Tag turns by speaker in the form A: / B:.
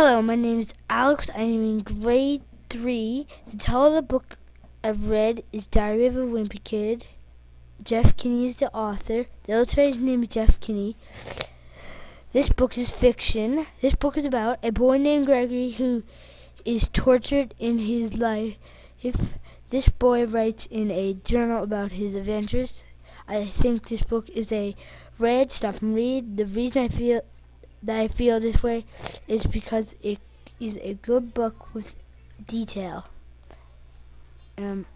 A: Hello, my name is Alex. I am in grade three. The title of the book I've read is Diary of a Wimpy Kid. Jeff Kinney is the author. The illustrator's name is Jeff Kinney. This book is fiction. This book is about a boy named Gregory who is tortured in his life. If this boy writes in a journal about his adventures, I think this book is a read, stop and read. The reason I feel that I feel this way is because it is a good book with detail. Um,